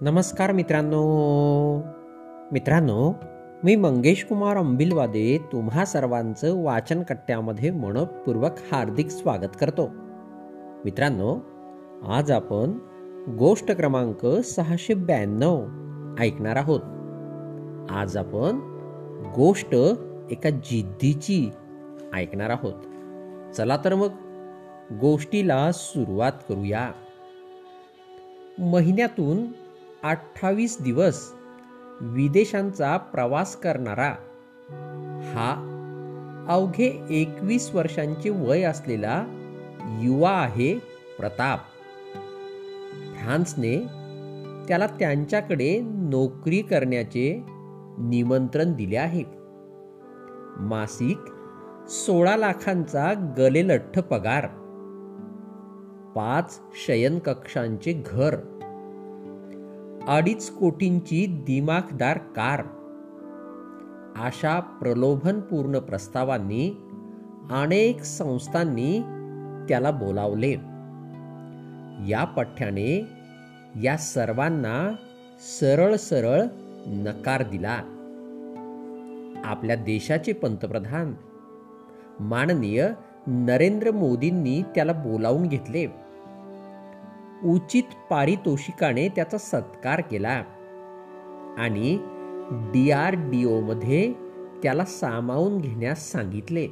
नमस्कार मित्रांनो. मित्रांनो मी मंगेश कुमार अंबिलवादे तुम्हा सर्वांचं वाचन कट्ट्यामध्ये मनपूर्वक हार्दिक स्वागत करतो. मित्रांनो आज आपण गोष्ट क्रमांक सहाशे ब्याण्णव ऐकणार आहोत. आज आपण गोष्ट एका जिद्दीची ऐकणार आहोत. चला तर मग गोष्टीला सुरुवात करूया. महिन्यातून अठ्ठावीस दिवस विदेशांचा प्रवास करणारा. हा अवघे एकवीस वर्षांचे वय असलेला युवा आहे प्रताप. फ्रान्सने त्याला त्यांच्याकडे नोकरी करण्याचे निमंत्रण दिले आहे. मासिक सोळा लाखांचा गलेलठ्ठ पगार. पाच शयनकक्षांचे घर. अडीच कोटींची दिमाखदार कार. अशा प्रलोभनपूर्ण प्रस्तावांनी अनेक संस्थांनी त्याला बोलावले. या पठ्ठ्याने या सर्वांना सरळ सरळ नकार दिला. आपल्या देशाचे पंतप्रधान माननीय नरेंद्र मोदींनी त्याला बोलावून घेतले. उचित पारितोषिकाने त्याचा सत्कार केला. आणि डी आर डी ओमध्ये त्याला सामावून घेण्यास सांगितले.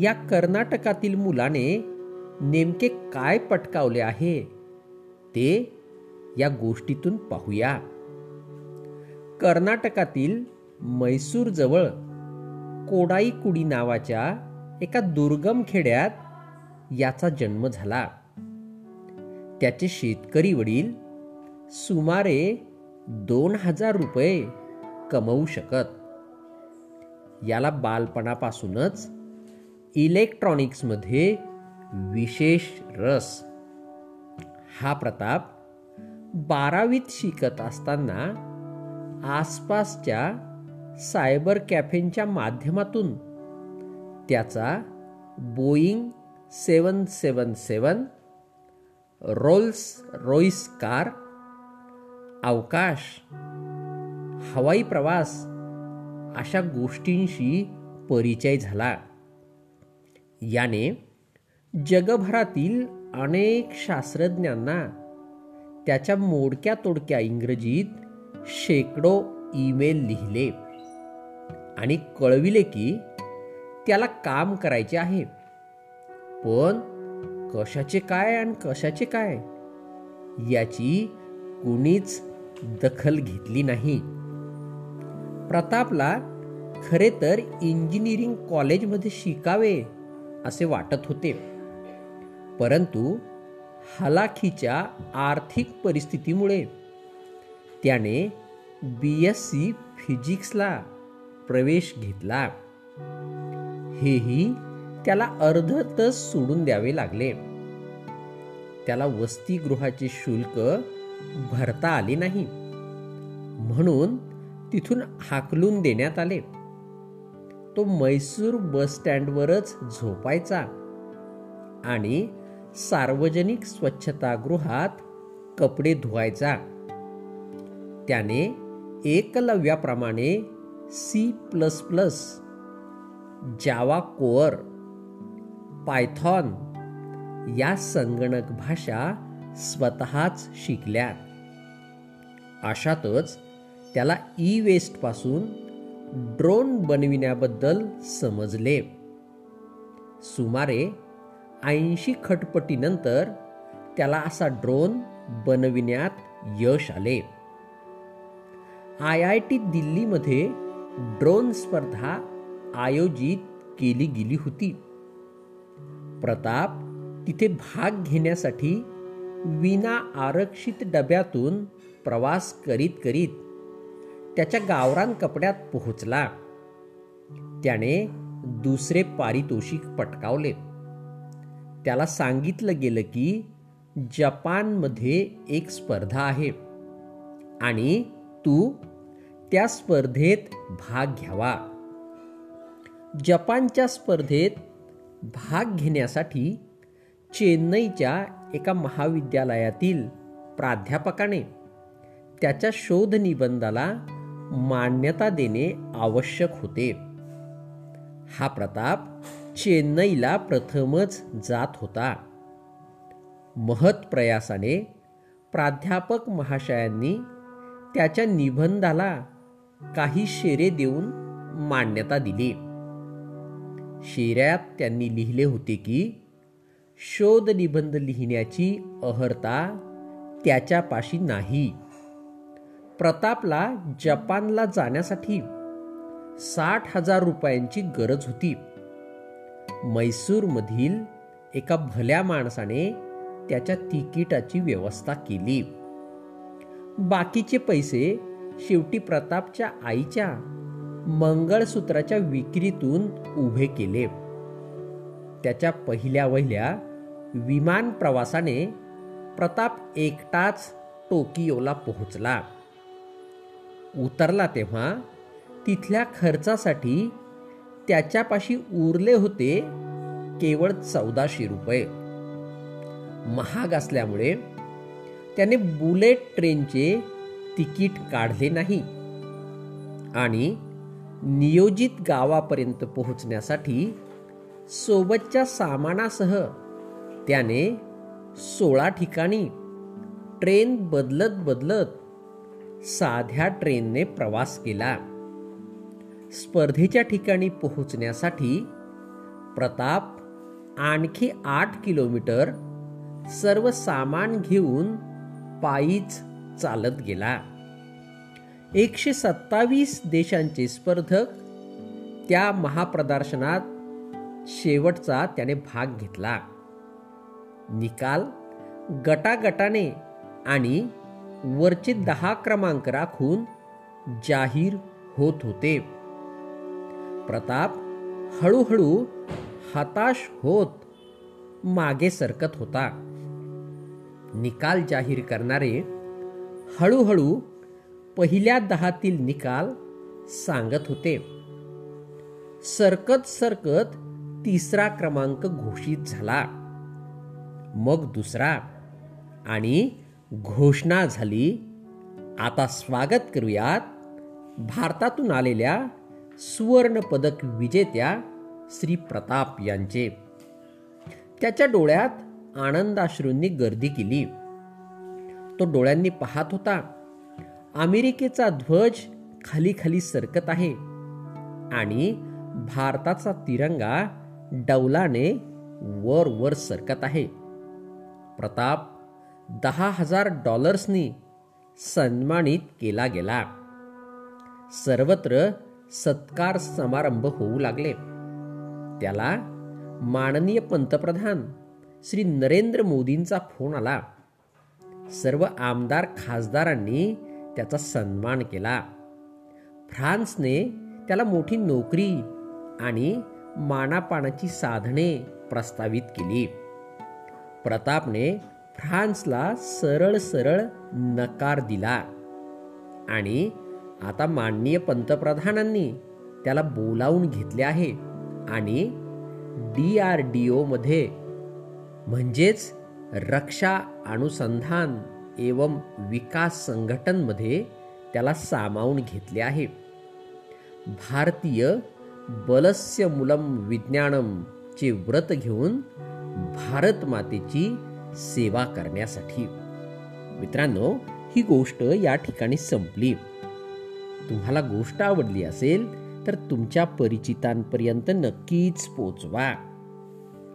या कर्नाटकातील मुलाने नेमके काय पटकावले आहे ते या गोष्टीतून पाहूया. कर्नाटकातील मैसूरजवळ कोडाईकुडी नावाच्या एका दुर्गम खेड्यात याचा जन्म झाला. त्याचे शेतकरी वडील सुमारे दोन हजार रुपये कमवू शकत. याला बालपणापासूनच इलेक्ट्रॉनिक्समध्ये विशेष रस. हा प्रताप बारावीत शिकत असताना आसपासच्या सायबर कॅफेंच्या माध्यमातून त्याचा Boeing seven seven seven Rolls Royce car अवकाश हवाई प्रवास अशा गोष्टींशी परिचय झाला. याने जगभरातील अनेक शास्त्रज्ञांना त्याच्या मोडक्या तोडक्या इंग्रजीत शेकडो ईमेल लिहिले आणि कळविले की त्याला काम करायचे आहे. पण कशाचे काय आणि कशाचे काय? याची कुणीच दखल घेतली नाही. प्रतापला खरे तर इंजिनिअरिंग कॉलेजमध्ये शिकावे असे वाटत होते. परंतु हलाखीच्या आर्थिक परिस्थितीमुळे त्याने बी एस सी फिजिक्सला प्रवेश घेतला. हेही त्याला अर्धतच सोडून द्यावे लागले. त्याला वसतिगृहाचे शुल्क भरता आले नाही. म्हणून तिथून हाकलून देण्यात आले. तो मैसूर बस स्टँडवरच झोपायचा आणि सार्वजनिक स्वच्छतागृहात कपडे धुवायचा. त्याने एकलव्याप्रमाणे C plus plus Java core Python या संगणक भाषा स्वतःच शिकल्या अशातच त्याला ई वेस्टपासून ड्रोन बनविण्याबद्दल समजले. सुमारे ऐंशी खटपटीनंतर त्याला असा ड्रोन बनविण्यात यश आले. आय आय टी दिल्लीमध्ये ड्रोन स्पर्धा आयोजित केली गेली होती. प्रताप तिथे भाग घेण्यासाठी विना आरक्षित डब्यातून प्रवास करीत करीत त्याच्या गावरान कपड्यात पोहोचला. त्याने दुसरे पारितोषिक पटकावले. त्याला सांगितलं गेलं की जपानमध्ये एक स्पर्धा आहे आणि तू त्या स्पर्धेत भाग घ्यावा. जपानच्या स्पर्धेत भाग घेण्यासाठी चेन्नईच्या एका महाविद्यालयातील प्राध्यापकाने त्याच्या शोध निबंधाला मान्यता देणे आवश्यक होते. हा प्रताप चेन्नईला प्रथमच जात होता. महत प्रयासाने प्राध्यापक महाशयांनी त्याच्या निबंधाला काही शेरे देऊन मान्यता दिली. शेऱ्यात त्यांनी लिहिले होते की शोध निबंध लिहिण्याची अहर्ता त्याच्यापाशी नाही. प्रतापला जपानला जाण्यासाठी साठ हजार रुपयांची गरज होती. मैसूरमधील एका भल्या माणसाने त्याच्या तिकिटाची व्यवस्था केली. बाकीचे पैसे शेवटी प्रतापच्या आईच्या मंगळसूत्राच्या विक्रीतून उभे केले. त्याच्या पहिल्या वहिल्या विमान प्रवासाने प्रताप एकटाच टोकियोला पोहोचला. उतरला तेव्हा तिथल्या खर्चासाठी त्याच्यापाशी उरले होते केवळ चौदाशे रुपये. महाग असल्यामुळे त्याने बुलेट ट्रेनचे तिकीट काढले नाही. आणि नियोजित गावापर्यंत पोहोचण्यासाठी सोबतच्या सामानासह त्याने सोळा ठिकाणी ट्रेन बदलत बदलत साध्या ट्रेनने प्रवास केला. स्पर्धेच्या ठिकाणी पोहोचण्यासाठी प्रताप आणखी आठ किलोमीटर सर्व सामान घेऊन पायीच चालत गेला. एकशे सत्तावीस देशांचे स्पर्धक त्या महाप्रदर्शनात शेवटचा त्याने भाग घेतला. निकाल गटागटाने आणि वरचे दहा क्रमांक राखून जाहीर होत होते. प्रताप हळूहळू हताश होत मागे सरकत होता. निकाल जाहीर करणारे हळूहळू पहिल्या दहातील निकाल सांगत होते. सरकत सरकत तिसरा क्रमांक घोषित झाला. मग दुसरा. आणि घोषणा झाली. आता स्वागत करूयात भारतातून आलेल्या सुवर्ण पदक विजेत्या श्री प्रताप यांचे. त्याच्या डोळ्यात आनंदाश्रूंनी गर्दी केली. तो डोळ्यांनी पाहत होता. अमेरिकेचा ध्वज खाली खाली सरकत आहे आणि भारताचा तिरंगा डौलाने वर वर सरकत आहे. प्रताप दहा हजार डॉलर्सनी सन्मानित केला गेला. सर्वत्र सत्कार समारंभ होऊ लागले. त्याला माननीय पंतप्रधान श्री नरेंद्र मोदींचा फोन आला. सर्व आमदार खासदारांनी त्याचा सन्मान केला. फ्रान्सने त्याला मोठी नोकरी आणि मानापानाची साधने प्रस्तावित केली. प्रतापने फ्रान्सला सरळ सरळ नकार दिला आणि आता माननीय पंतप्रधानांनी त्याला बोलावून घेतले आहे आणि डी आर डी ओमध्ये म्हणजेच रक्षा अनुसंधान एवं विकास संघटनमध्ये त्याला सामावून घेतले आहे. भारतीय बलस्य मुलम विज्ञानम चे व्रत घेऊन भारत मातेची सेवा करण्यासाठी. मित्रांनो ही गोष्ट या ठिकाणी संपली. तुम्हाला गोष्ट आवडली असेल तर तुमच्या परिचितांपर्यंत नक्कीच पोचवा.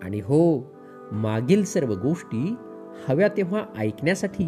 आणि हो मागील सर्व गोष्टी हव्या तेव्हा ऐकण्यासाठी